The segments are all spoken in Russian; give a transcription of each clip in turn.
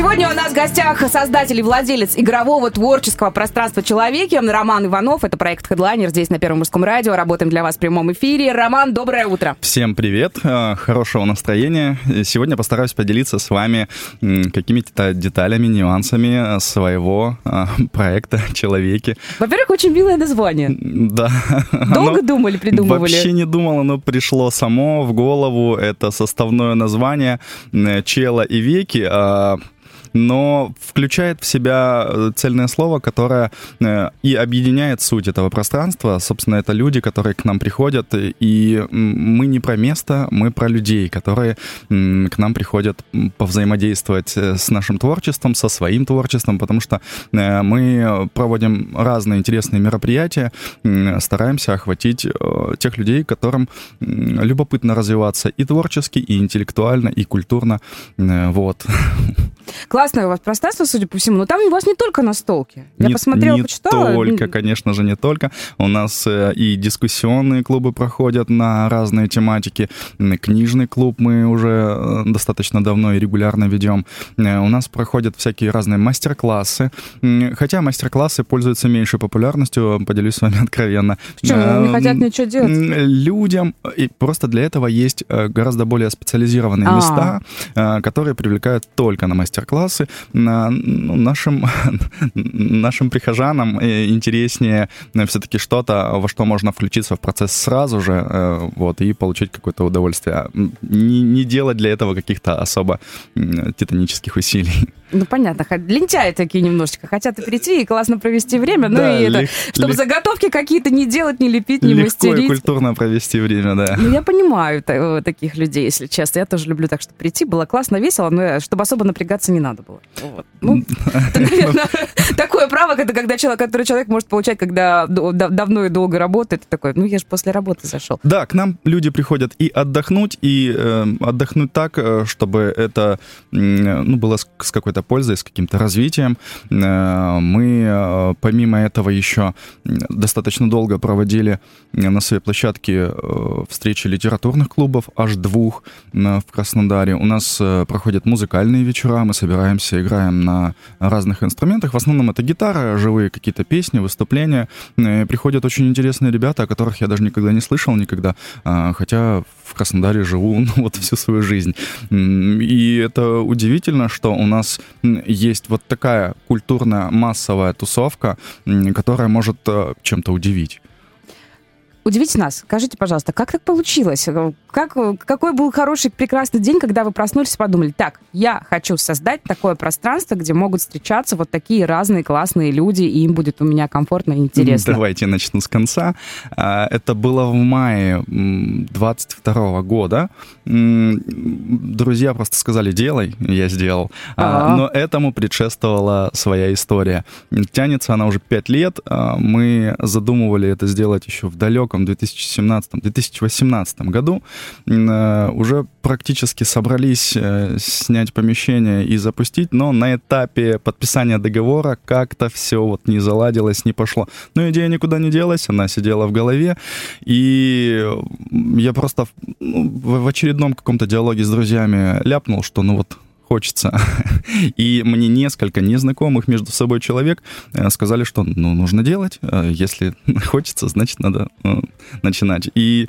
Сегодня у нас в гостях создатель и владелец игрового творческого пространства «Человеки» Роман Иванов. Это проект «Хедлайнер» здесь на Первом мужском радио. Работаем для вас в прямом эфире. Роман, доброе утро. Всем привет, э, хорошего настроения. Сегодня постараюсь поделиться с вами какими-то деталями, нюансами своего э, проекта «Человеки». Во-первых, очень милое название. Да. Долго думали, придумывали? Вообще не думал, оно пришло само в голову. Это составное название «Чела и веки» а но включает в себя э, цельное слово, которое э, и объединяет суть этого пространства. Собственно, это люди, которые к нам приходят, и мы не про место, мы про людей, которые к нам приходят повзаимодействовать э, с нашим творчеством, со своим творчеством, потому что мы проводим разные интересные мероприятия, стараемся охватить тех людей, которым любопытно развиваться и творчески, и интеллектуально, и культурно. Вот. Классное у вас пространство, судя по всему, но там у вас не только настолки. Я не, посмотрела, не почитала. только, конечно же, не только. У нас э, и дискуссионные клубы проходят на разные тематики. Книжный клуб мы уже э, достаточно давно и регулярно ведем. Э, у нас проходят всякие разные мастер-классы. Хотя мастер-классы пользуются меньшей популярностью, поделюсь с вами откровенно. Почему? Не хотят ничего делать? Людям, и просто для этого есть гораздо более специализированные А-а-а. места, которые привлекают только на мастер мастер-классы. Ну, нашим, нашим прихожанам интереснее э, все-таки что-то, во что можно включиться в процесс сразу же, э, вот, и получить какое-то удовольствие. Не, не делать для этого каких-то особо титанических усилий. Ну, понятно. Лентяи такие немножечко. Хотят и прийти, и классно провести время. Ну, да, и это, лег... чтобы лег... заготовки какие-то не делать, не лепить, не Легко мастерить. Легко и культурно провести время, да. Ну, я понимаю таких людей, если честно. Я тоже люблю так, что прийти было классно, весело, но чтобы особо напрягаться не надо было. Вот. Ну, это, наверное, такое право, когда человек, который человек может получать, когда давно и долго работает, такой, ну, я же после работы зашел. Да, к нам люди приходят и отдохнуть, и э, отдохнуть так, э, чтобы это ну, было с какой-то какой-то пользой, с каким-то развитием. Э, мы, э, помимо этого, еще достаточно долго проводили на своей площадке э, встречи литературных клубов, аж двух в Краснодаре. У нас проходят музыкальные вечера, мы собираемся, играем на разных инструментах. В основном это гитара, живые какие-то песни, выступления. Приходят очень интересные ребята, о которых я даже никогда не слышал никогда, хотя в Краснодаре живу ну, вот всю свою жизнь. И это удивительно, что у нас есть вот такая культурная массовая тусовка, которая может э, чем-то удивить. Удивите нас. Скажите, пожалуйста, как так получилось? Как, какой был хороший, прекрасный день, когда вы проснулись и подумали, так, я хочу создать такое пространство, где могут встречаться вот такие разные классные люди, и им будет у меня комфортно и интересно. Давайте начну с конца. А, это было в мае 22 года. Друзья просто сказали, делай, я сделал. А-а-а. Но этому предшествовала своя история. Тянется она уже пять лет. А, мы задумывали это сделать еще в далеком далеком 2017-2018 году э, уже практически собрались э, снять помещение и запустить, но на этапе подписания договора как-то все вот не заладилось, не пошло. Но идея никуда не делась, она сидела в голове, и я просто ну, в очередном каком-то диалоге с друзьями ляпнул, что ну вот хочется. И мне несколько незнакомых между собой человек э, сказали, что ну, нужно делать. Э, если хочется, значит, надо э, начинать. И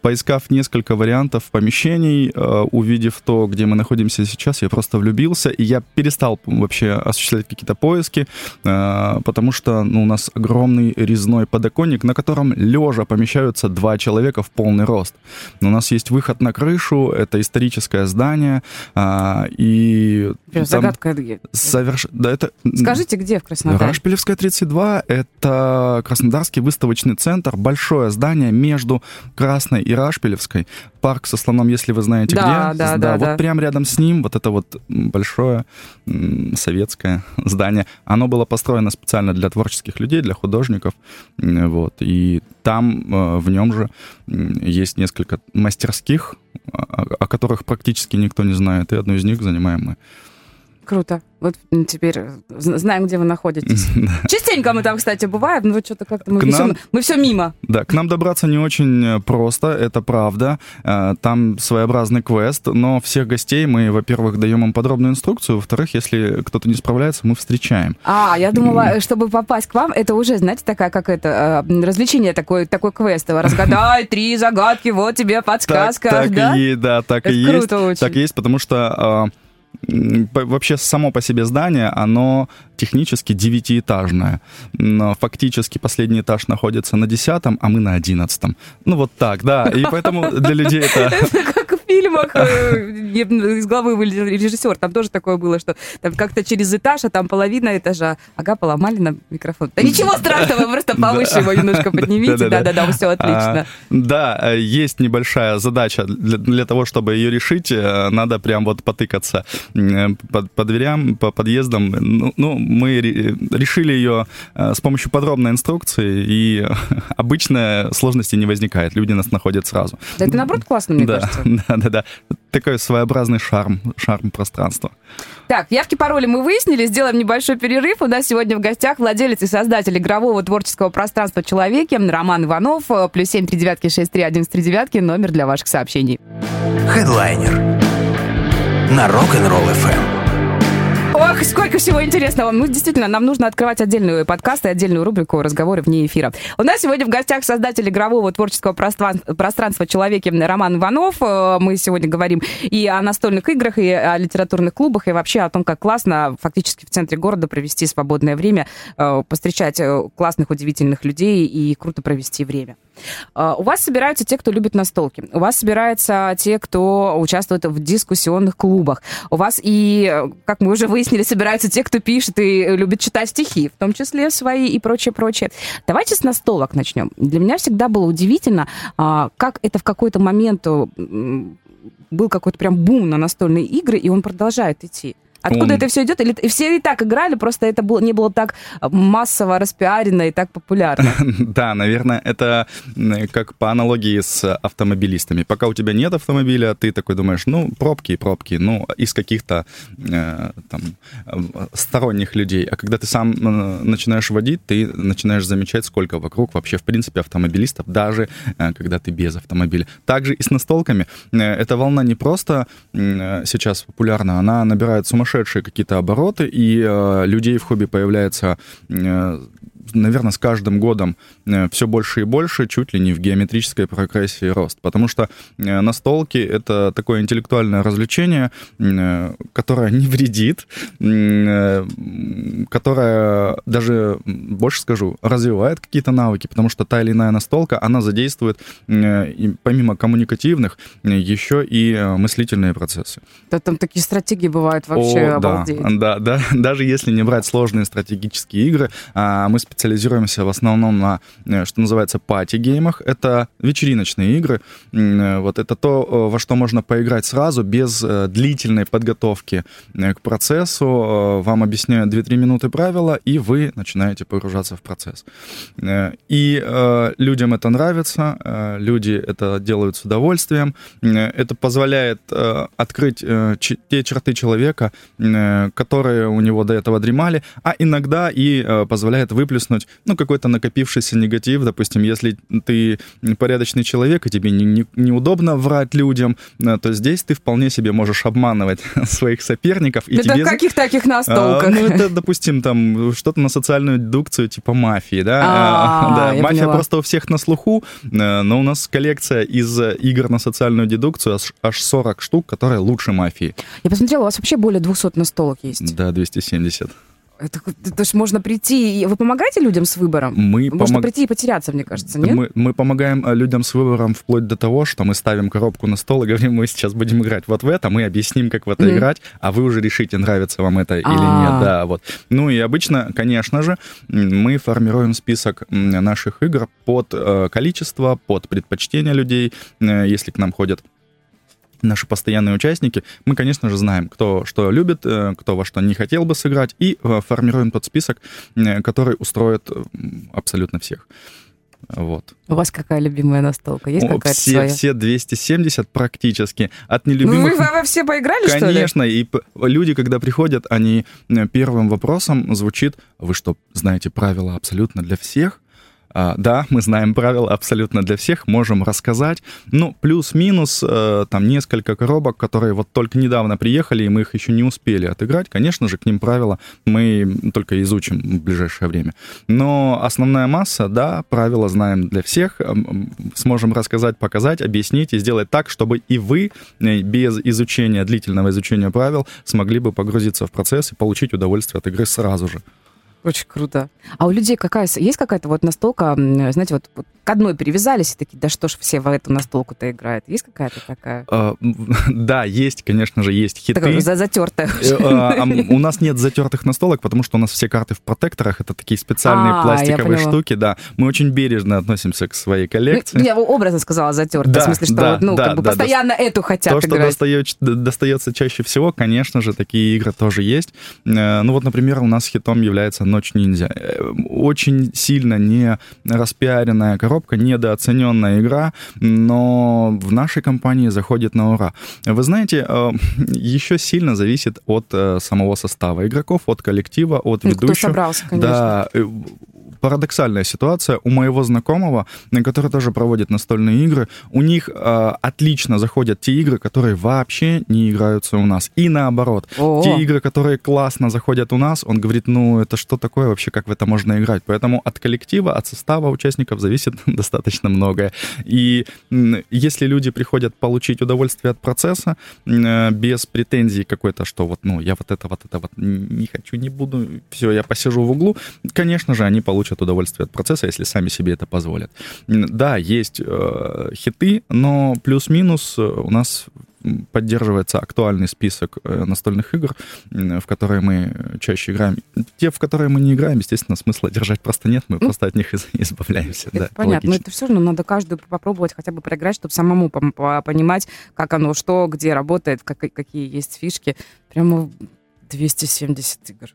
поискав несколько вариантов помещений, увидев то, где мы находимся сейчас, я просто влюбился, и я перестал вообще осуществлять какие-то поиски, потому что ну, у нас огромный резной подоконник, на котором лежа помещаются два человека в полный рост. У нас есть выход на крышу, это историческое здание, а, и... Загадка где? Соверш... Да, это... Скажите, где в Краснодаре? Рашпилевская, 32. Это Краснодарский выставочный центр, большое здание между Красной и Рашпилевской. Парк со слоном, если вы знаете да, где. Да, да, да. Вот да. прямо рядом с ним вот это вот большое советское здание. Оно было построено специально для творческих людей, для художников. Вот. И там э, в нем же есть несколько мастерских, о которых практически никто не знает, и одну из них занимаем мы. Круто. Вот теперь знаем, где вы находитесь. Частенько мы там, кстати, бываем, но что-то как-то мы, все, мы все мимо. Да, к нам добраться не очень э, просто, это правда. Э, там своеобразный квест, но всех гостей мы, во-первых, даем им подробную инструкцию, во-вторых, если кто-то не справляется, мы встречаем. А, я думала, чтобы попасть к вам, это уже, знаете, такая, как это, э, развлечение такой, такой квест. Разгадай три загадки, вот тебе подсказка. Так, так да? и да, так это и есть. Очень. Так и есть, потому что вообще само по себе здание, оно технически девятиэтажное. Но фактически последний этаж находится на десятом, а мы на одиннадцатом. Ну вот так, да. И поэтому для людей это фильмах э, из головы вылез режиссер, там тоже такое было, что там как-то через этаж, а там половина этажа. Ага, поломали на микрофон. Да ничего страшного, просто повыше его немножко поднимите. Да-да-да, все отлично. А, да, э, есть небольшая задача. Для того, чтобы ее решить, э, надо прям вот потыкаться по дверям, по подъездам. Ну, ну, мы решили ее с помощью подробной инструкции, и обычно сложности не возникает. Люди нас находят сразу. Да это, наоборот, классно, мне да, кажется. Да, да-да. Такой своеобразный шарм, шарм пространства. Так, явки, пароли мы выяснили, сделаем небольшой перерыв. У нас сегодня в гостях владелец и создатель игрового творческого пространства «Человеки» Роман Иванов. Плюс семь три девятки шесть три один три девятки. Номер для ваших сообщений. Хедлайнер на Rock'n'Roll FM. Ох, сколько всего интересного. Ну, действительно, нам нужно открывать отдельную подкаст и отдельную рубрику «Разговоры вне эфира». У нас сегодня в гостях создатель игрового творческого пространства «Человеки» Роман Иванов. Э, мы сегодня говорим и о настольных играх, и о литературных клубах, и вообще о том, как классно фактически в центре города провести свободное время, э, постречать э, классных, удивительных людей и круто провести время. У вас собираются те, кто любит настолки. У вас собираются те, кто участвует в дискуссионных клубах. У вас и, как мы уже выяснили, выяснили, собираются те, кто пишет и любит читать стихи, в том числе свои и прочее, прочее. Давайте с настолок начнем. Для меня всегда было удивительно, а, как это в какой-то момент был какой-то прям бум на настольные игры, и он продолжает идти. Откуда он... это все идет? Или все и так играли, просто это было, не было так массово распиарено и так популярно? Да, наверное, это как по аналогии с автомобилистами. Пока у тебя нет автомобиля, ты такой думаешь, ну, пробки и пробки, ну, из каких-то э, там сторонних людей. А когда ты сам э, начинаешь водить, ты начинаешь замечать, сколько вокруг вообще, в принципе, автомобилистов, даже э, когда ты без автомобиля. Также и с настолками. Эта волна не просто сейчас популярна, она набирает сумасшедшие сумасшедшие какие-то обороты, и э, людей в хобби появляется э, наверное, с каждым годом э, все больше и больше, чуть ли не в геометрической прогрессии рост. Потому что э, настолки — это такое интеллектуальное развлечение, э, которое не вредит, которое даже, больше скажу, развивает какие-то навыки, потому что та или иная настолка, она задействует помимо коммуникативных еще и мыслительные процессы. Да, там такие стратегии бывают вообще О, обалдеть. Да, да, да, даже если не брать сложные стратегические игры, а мы специально специализируемся в основном на, э, что называется, пати-геймах. Это вечериночные игры. Э, вот это то, э, во что можно поиграть сразу, без длительной подготовки к процессу. Вам объясняют 2-3 минуты правила, и вы начинаете погружаться в процесс. И людям это нравится, люди это делают с удовольствием. Это позволяет открыть те черты человека, которые у него до этого дремали, а иногда и позволяет выплюснуть выплеснуть, ну, какой-то накопившийся негатив. Допустим, если ты порядочный человек, и тебе не, не, неудобно врать людям, э, то здесь ты вполне себе можешь обманывать своих соперников. И это тебе... в каких таких настолках? А, ну, это, допустим, там что-то на социальную дедукцию типа мафии, да? А, да. Мафия поняла. просто у всех на слуху, э, но у нас коллекция из игр на социальную дедукцию аж, аж 40 штук, которые лучше мафии. Я посмотрела, у вас вообще более 200 настолок есть. Да, 270. Это, то есть можно прийти... И... Вы помогаете людям с выбором? Мы можно помог... прийти и потеряться, мне кажется, нет? Мы, мы помогаем э, людям с выбором вплоть до того, что мы ставим коробку на стол и говорим, мы сейчас будем играть вот в это, мы объясним, как в это mm-hmm. играть, а вы уже решите, нравится вам это А-а-а. или нет. А. Да, вот. Ну и обычно, конечно же, мы формируем список наших игр под э, количество, под предпочтения людей, э, если к нам ходят наши постоянные участники, мы, конечно же, знаем, кто что любит, э, кто во что не хотел бы сыграть, и э, формируем тот список, э, который устроит абсолютно всех. Вот. У вас какая любимая настолка? Есть какая-то все, своя? все 270 практически. От Ну, нелюбимых... вы во все поиграли, что ли? Конечно, и люди, когда приходят, они первым вопросом звучит, вы что, знаете правила абсолютно для всех? А, да, мы знаем правила абсолютно для всех, можем рассказать. Ну, плюс-минус, э, там несколько коробок, которые вот только недавно приехали, и мы их еще не успели отыграть. Конечно же, к ним правила мы только изучим в ближайшее время. Но основная масса, да, правила знаем для всех, сможем рассказать, показать, объяснить и сделать так, чтобы и вы э, без изучения, длительного изучения правил смогли бы погрузиться в процесс и получить удовольствие от игры сразу же. Очень круто. А у людей какая есть какая-то вот настолка, м, знаете, вот, вот к одной привязались и такие, да что ж все в эту настолку-то играют? Есть какая-то такая? А, Да, есть, конечно же, есть хиты. Такая за- затертая. Э, а, а, У нас нет затертых настолок, потому что у нас все карты в протекторах. Это такие специальные пластиковые штуки, да. Мы очень бережно относимся к своей Ну, коллекции. Я образно сказала затертая, в смысле, что ну, как бы постоянно эту хотят То, что играть. достает- достается чаще всего, конечно же, такие игры тоже есть. Э, Ну вот, например, у нас хитом является «Ночь ниндзя». Э, Очень сильно не распиаренная коробка, недооцененная игра, но в нашей компании заходит на ура. Вы знаете, э, еще сильно зависит от э, самого состава игроков, от коллектива, от Ну, кто ведущего. собрался, конечно. Да, парадоксальная ситуация. У моего знакомого, который тоже проводит настольные игры, у них э, отлично заходят те игры, которые вообще не играются у нас. И наоборот. О. Те игры, которые классно заходят у нас, он говорит, ну это что такое вообще, как в это можно играть? Поэтому от коллектива, от состава участников зависит достаточно многое. И если люди приходят получить удовольствие от процесса, э, без претензий какой-то, что вот, ну, я вот это, вот это вот не хочу, не буду, все, я посижу в углу, конечно же, они получат удовольствие от процесса, если сами себе это позволят. Да, есть э, хиты, но плюс-минус э, у нас поддерживается актуальный список э, настольных игр, в которые мы чаще играем. Те, в которые мы не играем, естественно, смысла держать просто нет, мы просто от них из- избавляемся. Это да, понятно, но логично. это все равно надо каждую попробовать хотя бы проиграть, чтобы самому понимать, как оно, что, где работает, как- какие есть фишки. Прямо 270 игр.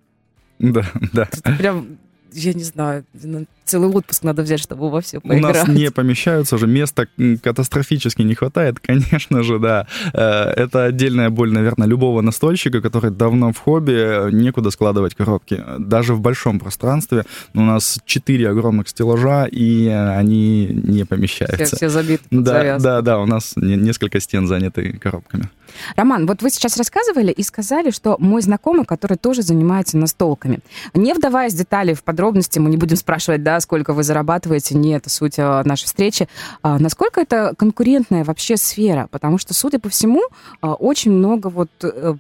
Да, да. Это прям, я не знаю, на- целый отпуск надо взять, чтобы во все У нас поиграть. не помещаются же, места катастрофически не хватает, конечно же, да. Э, Это отдельная боль, наверное, любого настольщика, который давно в хобби, некуда складывать коробки. Даже в большом пространстве у нас четыре огромных стеллажа, и они не все, помещаются. все забиты под Да, завязку. да, да, у нас не- несколько стен заняты коробками. Роман, вот вы сейчас рассказывали и сказали, что мой знакомый, который тоже занимается настолками. Не вдаваясь в детали, в подробности, мы не будем спрашивать, да, сколько вы зарабатываете, не это суть а, нашей встречи. А насколько это конкурентная вообще сфера? Потому что, судя по всему, а, очень много вот э,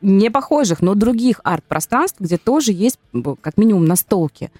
не похожих, но других арт-пространств, где тоже есть как минимум настолки.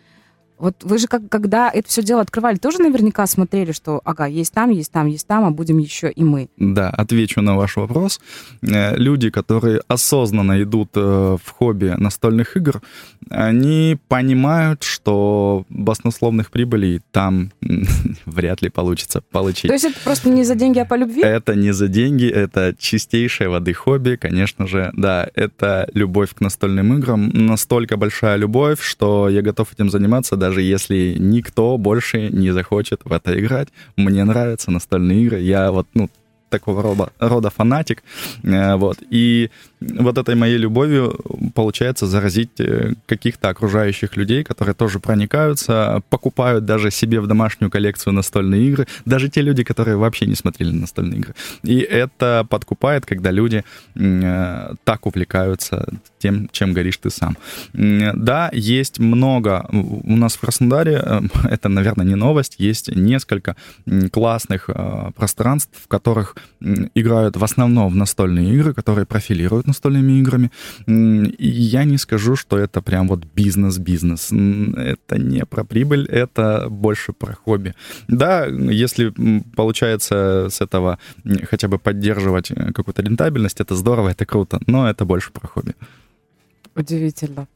Вот вы же, как, когда это все дело открывали, тоже наверняка смотрели, что, ага, есть там, есть там, есть там, а будем еще и мы. Да, отвечу на ваш вопрос. Э, Люди, которые осознанно идут э, в хобби настольных игр, они понимают, что баснословных прибылей там вряд ли получится получить. То есть это просто не за деньги, а по любви? Это не за деньги, это чистейшей воды хобби, конечно же. Да, это любовь к настольным играм. Настолько большая любовь, что я готов этим заниматься, даже если никто больше не захочет в это играть. Мне нравятся настольные игры. Я вот, ну, такого рода, рода фанатик. Э, Вот. И вот этой моей любовью получается заразить э, каких-то окружающих людей, которые тоже проникаются, покупают даже себе в домашнюю коллекцию настольные игры, даже те люди, которые вообще не смотрели на настольные игры. И это подкупает, когда люди э, так увлекаются тем, чем горишь ты сам. Да, есть много. У нас в Краснодаре, э, это, наверное, не новость, есть несколько классных пространств, в которых играют в основном в настольные игры, которые профилируют настольными играми. И я не скажу, что это прям вот бизнес-бизнес. Это не про прибыль, это больше про хобби. Да, если получается с этого хотя бы поддерживать э, какую-то рентабельность, это здорово, это круто, но это больше про хобби. Удивительно.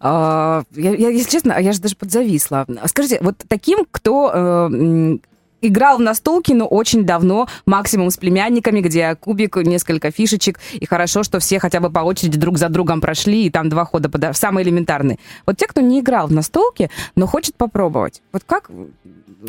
А, я, я, если честно, я же даже подзависла. Скажите, вот таким, кто э, играл в настолки, но очень давно, максимум с племянниками, где кубик, несколько фишечек, и хорошо, что все хотя бы по очереди друг за другом прошли, и там два хода, под... самые элементарные. Вот те, кто не играл в настолки, но хочет попробовать, вот как...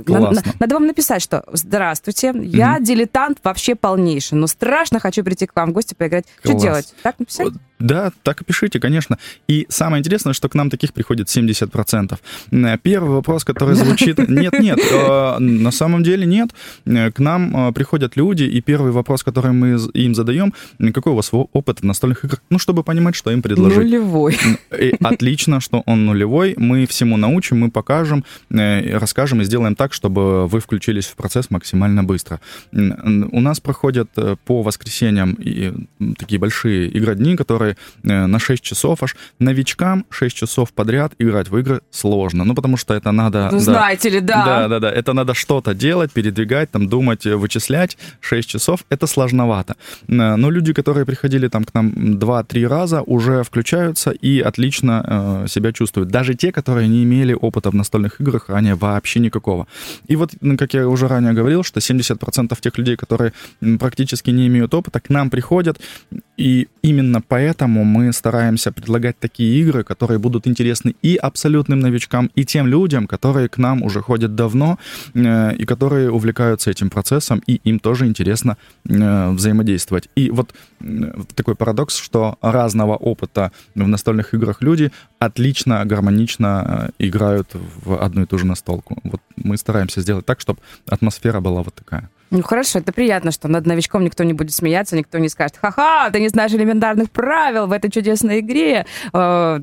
Надо, надо вам написать, что «Здравствуйте, я mm дилетант вообще полнейший, но страшно хочу прийти к вам в гости поиграть». Класс. Что делать? Так написать? Да, так и пишите, конечно. И самое интересное, что к нам таких приходит 70%. Э, первый вопрос, который звучит... Нет, нет, э, на самом деле нет. Э, к нам приходят люди, и первый вопрос, который мы им задаем, какой у вас опыт в настольных играх? Ну, чтобы понимать, что им предложить. Нулевой. И отлично, что он нулевой. Мы всему научим, мы покажем, расскажем и сделаем так, чтобы вы включились в процесс максимально быстро. У нас проходят по воскресеньям такие большие игродни, которые э, на 6 часов аж. Новичкам 6 часов подряд играть в игры сложно. Ну, потому что это надо... Ну, да, знаете ли, да. Да, да, да. Это надо что-то делать, передвигать, там, думать, э, вычислять. 6 часов — это сложновато. Э, но люди, которые приходили там к нам 2-3 раза, уже включаются и отлично э, себя чувствуют. Даже те, которые не имели опыта в настольных играх ранее вообще никакого. И вот, как я уже ранее говорил, что 70% тех людей, которые практически не имеют опыта, к нам приходят, и именно поэтому мы стараемся предлагать такие игры, которые будут интересны и абсолютным новичкам, и тем людям, которые к нам уже ходят давно, э, и которые увлекаются этим процессом, и им тоже интересно э, взаимодействовать. И вот такой парадокс, что разного опыта в настольных играх люди отлично, гармонично э, играют в одну и ту же настолку. Вот мы стараемся сделать так, чтобы атмосфера была вот такая. Ну хорошо, это приятно, что над новичком никто не будет смеяться, никто не скажет, ха-ха, ты не знаешь элементарных правил в этой чудесной игре. Э,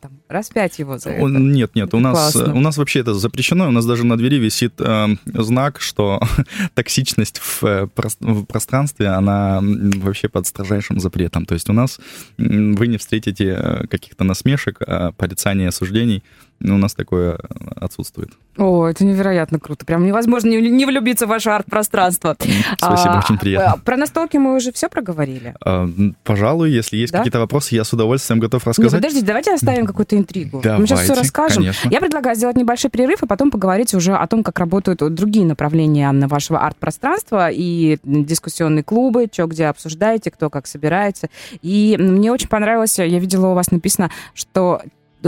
там, распять его за это. Нет, нет, у нас, у нас вообще это запрещено, у нас даже на двери висит э, знак, что токсичность в, э, в пространстве, она вообще под строжайшим запретом. То есть у нас вы не встретите э, каких-то насмешек, порицаний, осуждений, у нас такое отсутствует. О, это невероятно круто. Прям невозможно не, не влюбиться в ваше арт-пространство. Спасибо, а, очень приятно. Про настолки мы уже все проговорили? А, пожалуй, если есть да? какие-то вопросы, я с удовольствием готов рассказать. Не, подождите, давайте оставим какую-то интригу. Давайте, мы сейчас все расскажем. Конечно. Я предлагаю сделать небольшой перерыв, а потом поговорить уже о том, как работают другие направления вашего арт-пространства и дискуссионные клубы, что где обсуждаете, кто как собирается. И мне очень понравилось, я видела у вас написано, что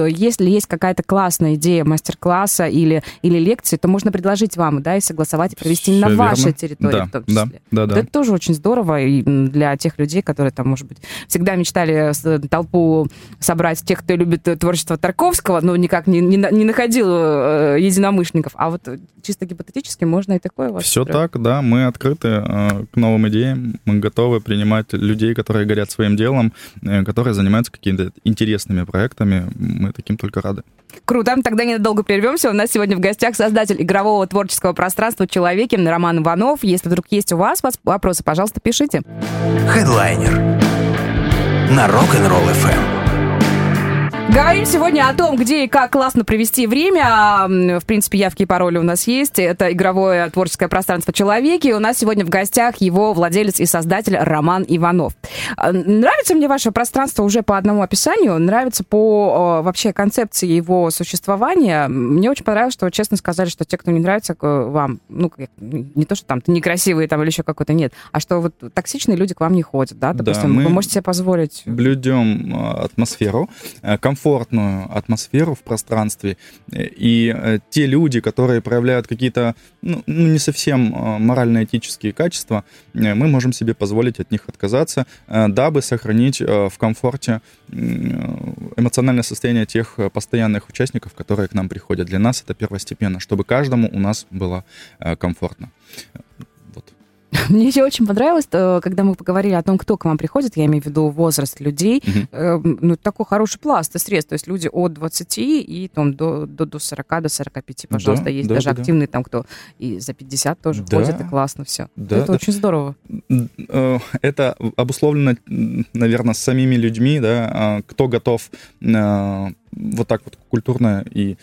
если есть какая-то классная идея мастер-класса или, или лекции, то можно предложить вам, да, и согласовать, и провести Все на верно. вашей территории да, в том числе. Да, да, да. Это тоже очень здорово и для тех людей, которые там, может быть, всегда мечтали толпу собрать тех, кто любит творчество Тарковского, но никак не, не, не находил э, единомышленников. А вот чисто гипотетически можно и такое Все строить. так, да, мы открыты э, к новым идеям, мы готовы принимать людей, которые горят своим делом, э, которые занимаются какими-то интересными проектами мы таким только рады. Круто. Тогда ненадолго прервемся. У нас сегодня в гостях создатель игрового творческого пространства «Человеки» Роман Иванов. Если вдруг есть у вас вопросы, пожалуйста, пишите. Хедлайнер на Rock'n'Roll FM. Говорим сегодня о том, где и как классно провести время. В принципе, явки и пароли у нас есть. Это игровое творческое пространство «Человеки». У нас сегодня в гостях его владелец и создатель Роман Иванов. А, нравится мне ваше пространство уже по одному описанию? Нравится по вообще концепции его существования? Мне очень понравилось, что честно сказали, что те, кто не нравится вам, ну, не то, что там ты некрасивый там или еще какой-то, нет, а что вот токсичные люди к вам не ходят, да? Допустим, да, вы можете себе позволить... блюдем а, атмосферу, комфорт комфортную атмосферу в пространстве. И э, те люди, которые проявляют какие-то ну, ну, не совсем э, морально-этические качества, э, мы можем себе позволить от них отказаться, дабы сохранить в комфорте эмоциональное состояние тех постоянных участников, которые к нам приходят. Для нас это первостепенно, чтобы каждому у нас было комфортно. Мне еще очень понравилось, когда мы поговорили о том, кто к вам приходит, я имею в виду возраст людей, угу. ну, такой хороший пласт средств, то есть люди от 20 и там, до, до, до 40, до 45, пожалуйста, да, есть да, даже да, активные там, кто и за 50 тоже да, ходит, и классно все. Да, это да. очень здорово. Э, это обусловлено, наверное, самими людьми, да, а, кто готов э, вот так вот культурно и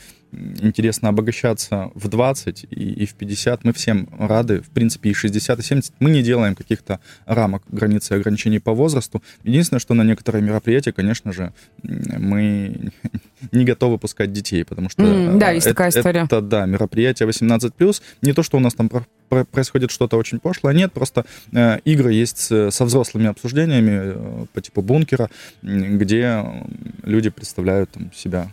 интересно обогащаться в 20 и, и в 50. Мы всем рады, в принципе, и 60, и 70. Мы не делаем каких-то рамок, границ и ограничений по возрасту. Единственное, что на некоторые мероприятия, конечно же, мы не готовы пускать детей, потому что... Mm, да, есть это, такая история. Это, да, мероприятие 18+. Не то, что у нас там происходит что-то очень пошлое, нет, просто э, игры есть со взрослыми обсуждениями э, по типу бункера, где люди представляют там, себя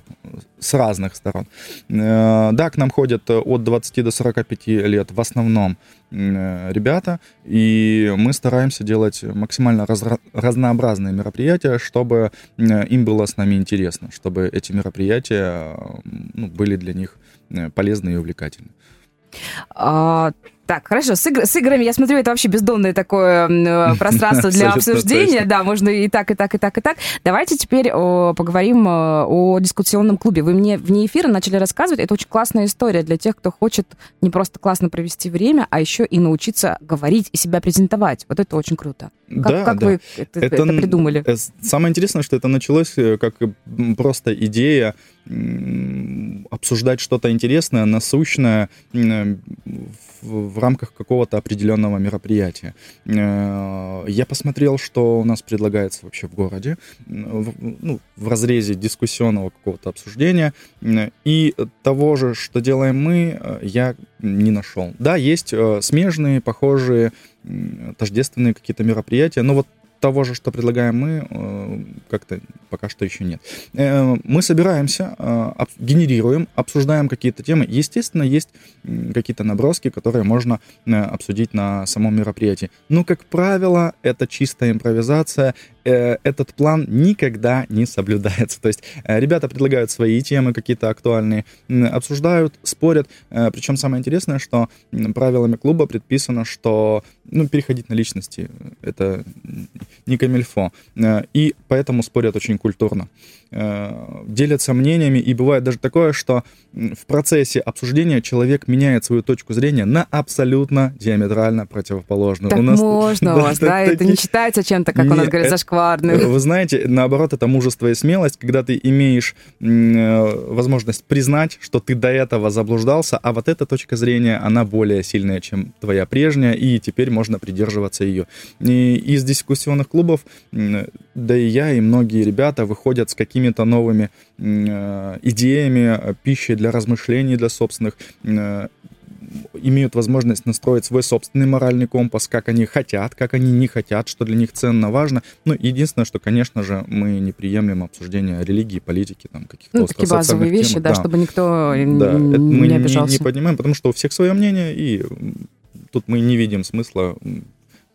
с разных сторон. Э, да, к нам ходят от 20 до 45 лет в основном э, ребята, и мы стараемся делать максимально разра- разнообразные мероприятия, чтобы э, им было с нами интересно, чтобы эти мероприятия ну, были для них полезны и увлекательны. А, так, хорошо, с, игр, с играми, я смотрю, это вообще бездонное такое э, пространство для обсуждения. Да, можно и так, и так, и так, и так. Давайте теперь о, поговорим о, о дискуссионном клубе. Вы мне вне эфира начали рассказывать. Это очень классная история для тех, кто хочет не просто классно провести время, а еще и научиться говорить и себя презентовать. Вот это очень круто. Как, да, как да. вы это, это, это придумали? Э, самое интересное, что это началось э, как просто идея обсуждать что-то интересное, насущное в рамках какого-то определенного мероприятия. Э, я посмотрел, что у нас предлагается вообще в городе, ну, в разрезе дискуссионного какого-то обсуждения, и того же, что делаем мы, э, я не нашел. Да, есть э, смежные, похожие, тождественные какие-то мероприятия, но вот того же, что предлагаем мы, э, как-то пока что еще нет. Э, мы собираемся, э, генерируем, обсуждаем какие-то темы. Естественно, есть какие-то наброски, которые можно обсудить на самом мероприятии. Но, как правило, это чистая импровизация, Э, этот план никогда не соблюдается. То есть э, ребята предлагают свои темы какие-то актуальные, обсуждают, спорят. Э, Причем самое интересное, что правилами клуба предписано, что ну, переходить на личности — это не камильфо. И поэтому спорят очень культурно. Делятся мнениями, и бывает даже такое, что в процессе обсуждения человек меняет свою точку зрения на абсолютно диаметрально противоположную. Так у нас, можно у вас, да? да? Это не считается чем-то, как не, у нас говорят, зашкварным. Вы знаете, наоборот, это мужество и смелость, когда ты имеешь э, возможность признать, что ты до этого заблуждался, а вот эта точка зрения, она более сильная, чем твоя прежняя, и теперь можно придерживаться ее. И из дискуссионных клубов, да и я, и многие ребята выходят с какими какими-то новыми э, идеями, пищей для размышлений, для собственных, э, имеют возможность настроить свой собственный моральный компас, как они хотят, как они не хотят, что для них ценно, важно. Ну, единственное, что, конечно же, мы не приемлем обсуждение религии, политики, там, каких-то ну, такие базовые вещи, тем. да, да, чтобы никто да, не, мы не обижался. Не, не поднимаем, потому что у всех свое мнение, и тут мы не видим смысла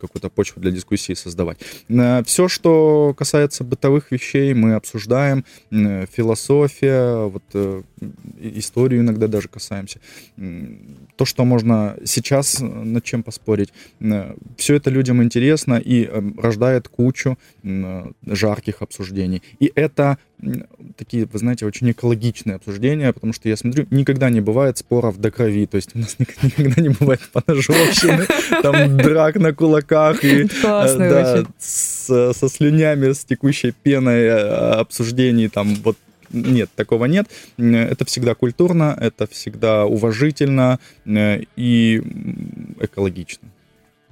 какую-то почву для дискуссии создавать. Э, Все, что касается бытовых вещей, мы обсуждаем. Э, философия, вот э, историю иногда даже касаемся. То, что можно сейчас над чем поспорить. Все это людям интересно и рождает кучу жарких обсуждений. И это такие, вы знаете, очень экологичные обсуждения, потому что я смотрю, никогда не бывает споров до крови, то есть у нас никогда не бывает поножовщины, там драк на кулаках и да, с, со слюнями, с текущей пеной э, обсуждений, там вот нет, такого нет. Это всегда культурно, это всегда уважительно э, и экологично.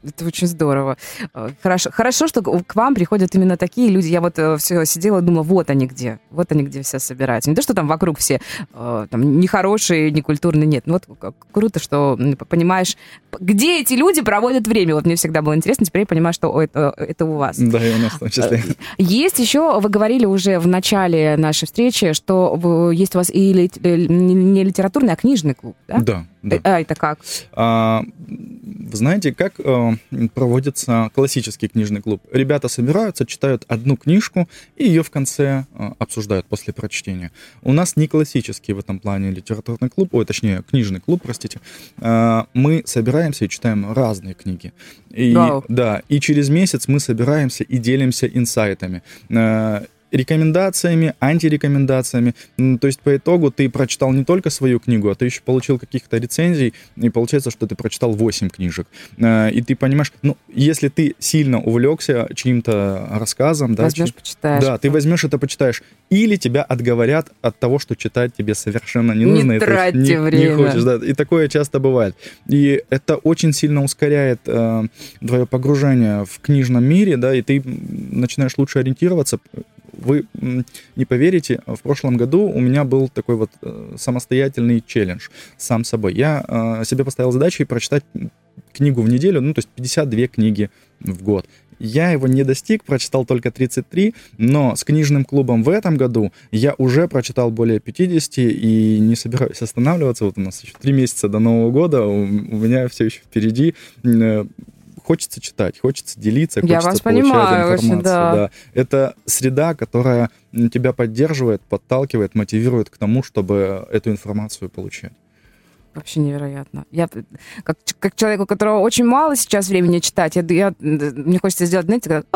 Это очень здорово. Э, хорошо, хорошо, что к вам приходят именно такие люди. Я вот э, все сидела и думала, вот они где. Вот они где все собираются. Не то, что там вокруг все э, там, нехорошие, некультурные, нет. Ну вот круто, что понимаешь, где эти люди проводят время. Вот мне всегда было интересно, теперь я понимаю, что это, это у вас. Да, и у нас в том числе. Есть еще, вы говорили уже в начале нашей встречи, что есть у вас и не литературный, а книжный клуб, да? Да, да. А это как? А, вы знаете, как э, проводится классический книжный клуб? Ребята собираются, читают одну книжку и ее в конце э, обсуждают после прочтения. У нас не классический в этом плане литературный клуб, ой, точнее, книжный клуб, простите. Э, мы собираемся и читаем разные книги. И. Да, и через месяц мы собираемся и делимся инсайтами. Э, рекомендациями, антирекомендациями. То есть по итогу ты прочитал не только свою книгу, а ты еще получил каких-то рецензий, и получается, что ты прочитал 8 книжек. Э, и ты понимаешь, ну, если ты сильно увлекся чьим-то рассказом, да, возьмешь, чьим, почитаешь. Да, ты возьмешь это, почитаешь. Или тебя отговорят от того, что читать тебе совершенно не нужно. Не тратьте не, время. Не хочешь, да. И такое часто бывает. И это очень сильно ускоряет э, твое погружение в книжном мире, да, и ты начинаешь лучше ориентироваться, вы не поверите, в прошлом году у меня был такой вот э, самостоятельный челлендж сам собой. Я э, себе поставил задачу прочитать книгу в неделю, ну, то есть 52 книги в год. Я его не достиг, прочитал только 33, но с книжным клубом в этом году я уже прочитал более 50 и не собираюсь останавливаться. Вот у нас еще три месяца до Нового года, у, у меня все еще впереди э, хочется читать, хочется делиться, Я хочется вас получать понимаю, информацию. очень, да. да. Это среда, которая тебя поддерживает, подталкивает, мотивирует к тому, чтобы эту информацию получать. Вообще невероятно. Я как, как человек, у которого очень мало сейчас времени читать, я, я, мне хочется сделать, знаете, как,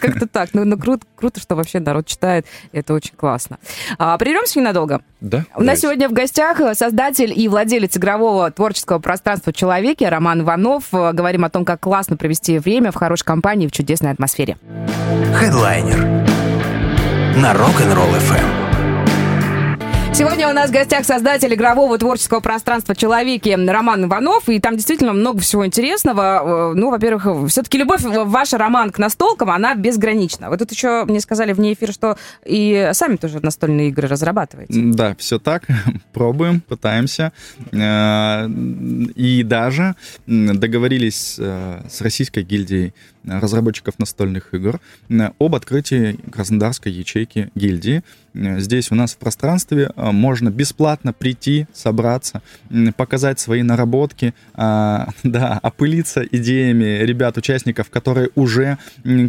как-то так. Но, но круто, круто, что вообще народ читает. Это очень классно. А, прервемся ненадолго. Да. У нас сегодня в гостях создатель и владелец игрового творческого пространства «Человеки» Роман Иванов. Говорим о том, как классно провести время в хорошей компании в чудесной атмосфере. Хедлайнер на Rock'n'Roll FM. Сегодня у нас в гостях создатель игрового творческого пространства «Человеки» Роман Иванов, и там действительно много всего интересного. Э, ну, во-первых, все-таки любовь ваша, Роман, к настолкам, она безгранична. Вы тут еще мне сказали вне эфира, что и сами тоже настольные игры разрабатываете. Да, все так. Пробуем, пытаемся. Э, и даже договорились э, с Российской гильдией разработчиков настольных игр об открытии Краснодарской ячейки гильдии. Здесь у нас в пространстве а, можно бесплатно прийти, собраться, показать свои наработки, а, да, опылиться идеями ребят-участников, которые уже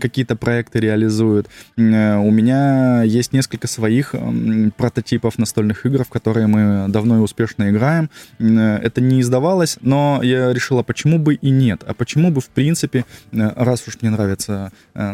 какие-то проекты реализуют. У меня есть несколько своих прототипов настольных игр, в которые мы давно и успешно играем. Это не издавалось, но я решила, почему бы и нет, а почему бы в принципе, раз уж мне нравится Э,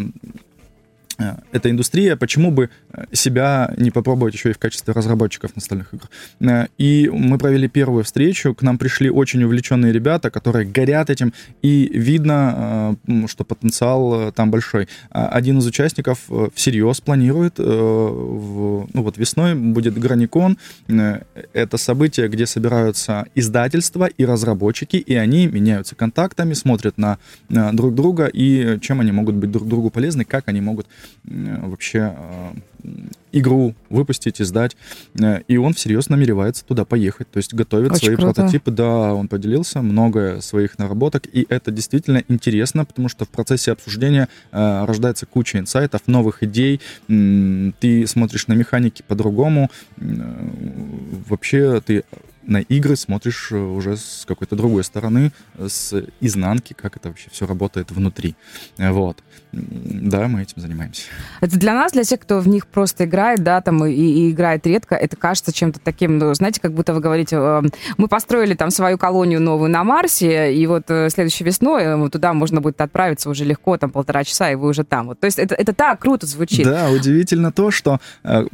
эта индустрия, почему бы э, себя не попробовать еще и в качестве разработчиков настольных игр. Э, и мы провели первую встречу, к нам пришли очень увлеченные ребята, которые горят этим, и видно, что потенциал там большой. Один из участников всерьез планирует, ну вот весной будет Граникон, это событие, где собираются издательства и разработчики, и они меняются контактами, смотрят на друг друга, и чем они могут быть друг другу полезны, как они могут вообще а, игру выпустить, издать. Э, и он всерьез намеревается туда поехать. То есть готовит Очень свои круто. прототипы. Да, он поделился много своих наработок. И это действительно интересно, потому что в процессе обсуждения э, рождается куча инсайтов, новых идей. Ты смотришь на механики по-другому. Э, вообще ты на игры смотришь э, уже с какой-то другой стороны, с изнанки, как это вообще все работает внутри. Вот. Да, мы этим занимаемся. Это для нас, для тех, кто в них просто играет, да, там и, и играет редко, это кажется чем-то таким, ну, знаете, как будто вы говорите, э, мы построили там свою колонию новую на Марсе, и вот э, следующей весной э, туда можно будет отправиться уже легко, там полтора часа, и вы уже там. Вот. То есть это, это так круто звучит. Да, удивительно то, что э,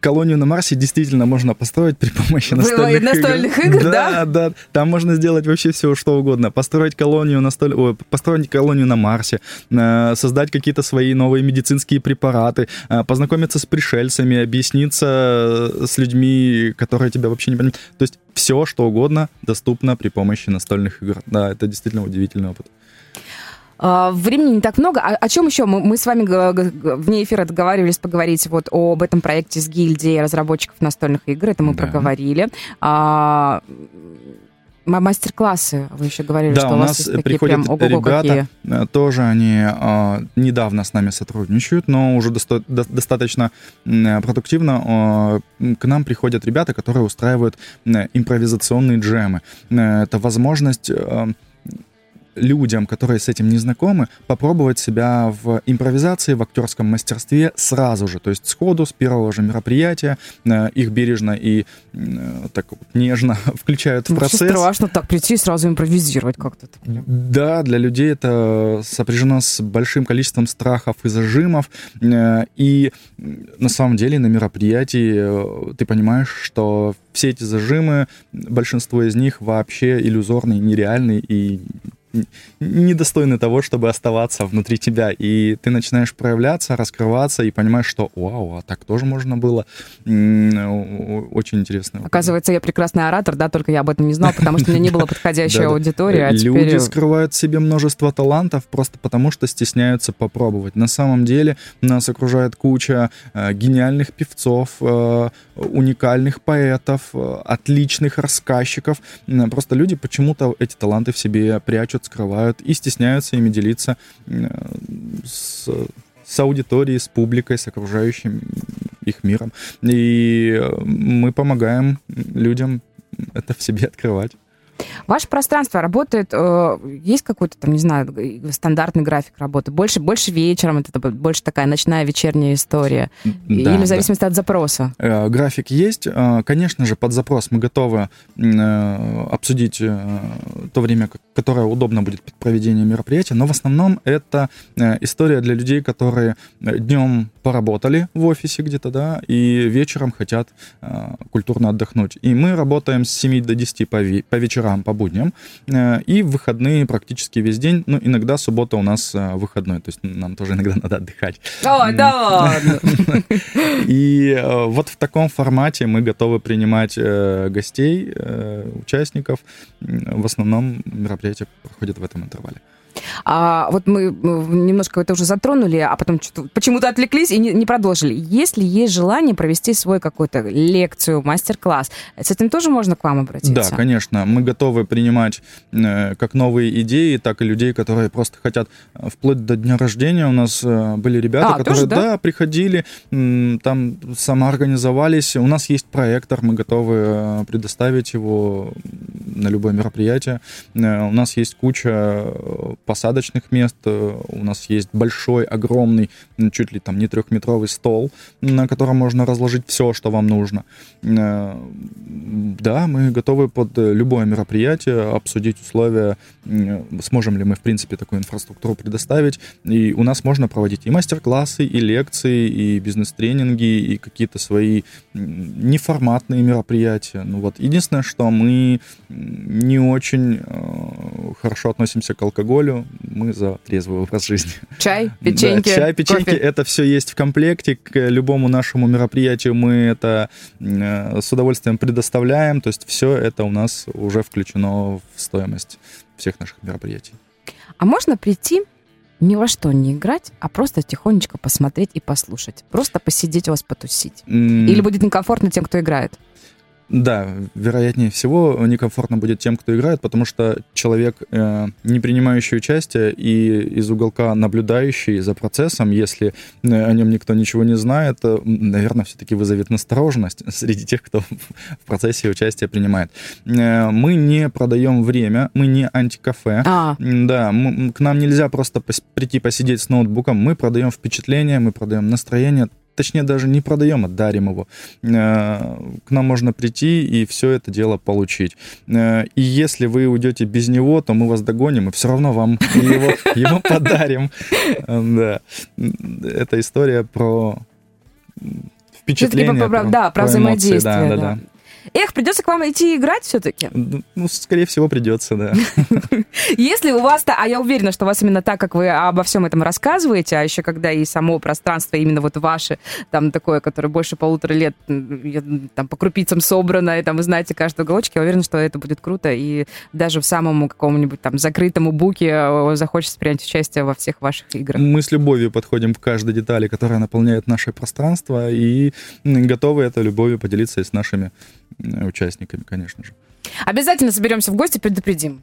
колонию на Марсе действительно можно построить при помощи настольных, настольных игр. игр. да, да, да. Там можно сделать вообще все, что угодно. Построить колонию на, столь... Ой, построить колонию на Марсе, э, создать какие-то свои новые медицинские препараты, э, познакомиться с пришельцами, объясниться с людьми, которые тебя вообще не понимают. То есть все, что угодно доступно при помощи настольных игр. Да, это действительно удивительный опыт. А, времени не так много. А о чем еще? Мы, мы с вами вне эфира договаривались поговорить вот об этом проекте с гильдией разработчиков настольных игр. Это мы да. проговорили. А, мастер-классы, вы еще говорили, да, что у, нас такие приходят прям ребята, какие. тоже они э, недавно с нами сотрудничают, но уже доста- до- достаточно э, продуктивно. Э, к нам приходят ребята, которые устраивают э, импровизационные джемы. Э, это возможность... Э, людям, которые с этим не знакомы, попробовать себя в импровизации, в актерском мастерстве сразу же, то есть сходу, с первого же мероприятия, э, их бережно и э, так нежно включают в процесс. Вообще страшно так прийти и сразу импровизировать как-то. Да, для людей это сопряжено с большим количеством страхов и зажимов, э, и на самом деле на мероприятии ты понимаешь, что все эти зажимы, большинство из них вообще иллюзорные, нереальные, и недостойны того, чтобы оставаться внутри тебя. И ты начинаешь проявляться, раскрываться и понимаешь, что вау, а так тоже можно было. Очень интересно. Оказывается, я прекрасный оратор, да, только я об этом не знал, потому что у меня не было подходящей аудитории. А Люди скрывают в себе множество талантов просто потому, что стесняются попробовать. На самом деле нас окружает куча э, гениальных певцов, э, уникальных поэтов, э, отличных рассказчиков. Просто люди почему-то эти таланты в себе прячут, скрывают и стесняются ими делиться с, с аудиторией, с публикой, с окружающим их миром. И мы помогаем людям это в себе открывать. Ваше пространство работает, э, есть какой-то там, не знаю, стандартный график работы? Больше, больше вечером, это больше такая ночная вечерняя история? Да, Или в зависимости да. от запроса? Э, график есть. Э, конечно же, под запрос мы готовы обсудить то время, которое удобно будет под проведение мероприятия, но в основном это история для людей, которые днем поработали в офисе где-то, да, и вечером хотят культурно отдохнуть. И мы работаем с 7 до 10 по, по вечерам, по будням, э, и в выходные практически весь день, ну, иногда суббота у нас э, выходной, то есть нам тоже иногда надо отдыхать. О, да ладно! И э, вот в таком формате мы готовы принимать гостей, участников. В основном мероприятие проходит в этом интервале. А, вот мы немножко это уже затронули, а потом почему-то отвлеклись и не, не продолжили. Если есть желание провести свой какую-то лекцию, мастер-класс, с этим тоже можно к вам обратиться? Да, конечно. Мы готовы принимать э, как новые идеи, так и людей, которые просто хотят э, вплоть до дня рождения. У нас э, были ребята, а, которые, тоже, да? да, приходили, там самоорганизовались. У нас есть проектор, мы готовы э, предоставить его на любое мероприятие. Э, у нас есть куча э, посадочных мест. Э, у нас есть большой, огромный, чуть ли там не трехметровый стол, на котором можно разложить все, что вам нужно. Э, да, мы готовы под любое мероприятие обсудить условия, сможем ли мы, в принципе, такую инфраструктуру предоставить. И у нас можно проводить и мастер-классы, и лекции, и бизнес-тренинги, и какие-то свои неформатные мероприятия. Ну вот, единственное, что мы не очень э, хорошо относимся к алкоголю, мы за трезвый образ жизни. Чай, печеньки, да, Чай, печеньки, кофе. это все есть в комплекте. К любому нашему мероприятию мы это э, с удовольствием предоставляем. То есть все это у нас уже включено в стоимость всех наших мероприятий. А можно прийти ни во что не играть, а просто тихонечко посмотреть и послушать. Просто посидеть у вас, потусить. Mm. Или будет некомфортно тем, кто играет? Да, вероятнее всего некомфортно будет тем, кто играет, потому что человек, э, не принимающий участие и из уголка наблюдающий за процессом, если э, о нем никто ничего не знает, э, наверное, все-таки вызовет настороженность среди тех, кто в процессе участия принимает. Э, мы не продаем время, мы не антикафе. А. Да, мы, к нам нельзя просто пос прийти посидеть с ноутбуком, мы продаем впечатление, мы продаем настроение, точнее даже не продаем, а дарим его. Э, к нам можно прийти и все это дело получить. Э, и если вы уйдете без него, то мы вас догоним и все равно вам его, его подарим. Да. Это история про впечатление. Да, про взаимодействие. Да, да, да. Эх, придется к вам идти играть все-таки. Ну, скорее всего, придется, да. Если у вас, а я уверена, что у вас именно так, как вы обо всем этом рассказываете, а еще когда и само пространство именно вот ваше, там такое, которое больше полутора лет там по крупицам собрано, и там вы знаете каждый уголочек, я уверена, что это будет круто, и даже в самом каком-нибудь там закрытом буке э, захочется принять участие во всех ваших играх. Мы с любовью подходим к каждой детали, которая наполняет наше пространство, и готовы этой любовью поделиться и с нашими участниками, конечно же. Обязательно соберемся в гости, предупредим.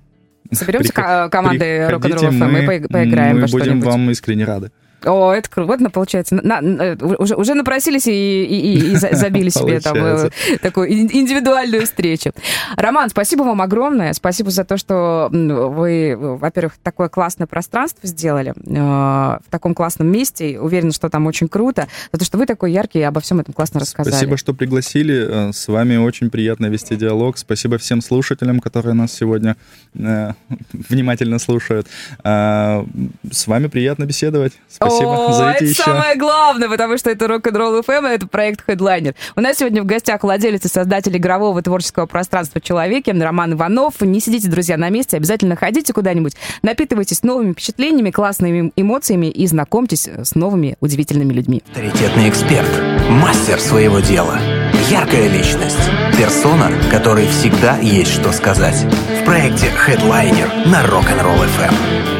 Соберемся Приход... командой Рок-н-ролл FM и поиграем мы во что-нибудь. будем вам искренне рады. О, это круто. Вот, получается, на, на, э, уже, уже напросились и, и, и забили себе там э, такую индивидуальную встречу. Роман, спасибо вам огромное. Спасибо за то, что вы, во-первых, такое классное пространство сделали э, в таком классном месте. Уверена, что там очень круто. За то, что вы такой яркий и обо всем этом классно рассказали. Спасибо, что пригласили. С вами очень приятно вести диалог. Спасибо всем слушателям, которые нас сегодня э, внимательно слушают. С вами приятно беседовать. Спасибо Спасибо, зовите это самое главное, потому что это Rock'n'Roll FM, это проект Headliner. У нас сегодня в гостях владелец и создатель игрового творческого пространства «Человеки» Роман Иванов. Не сидите, друзья, на месте, обязательно ходите куда-нибудь, напитывайтесь новыми впечатлениями, классными эмоциями и знакомьтесь с новыми удивительными людьми. Авторитетный эксперт, мастер своего дела, яркая личность, персона, которой всегда есть что сказать. В проекте Headliner на Rock'n'Roll FM.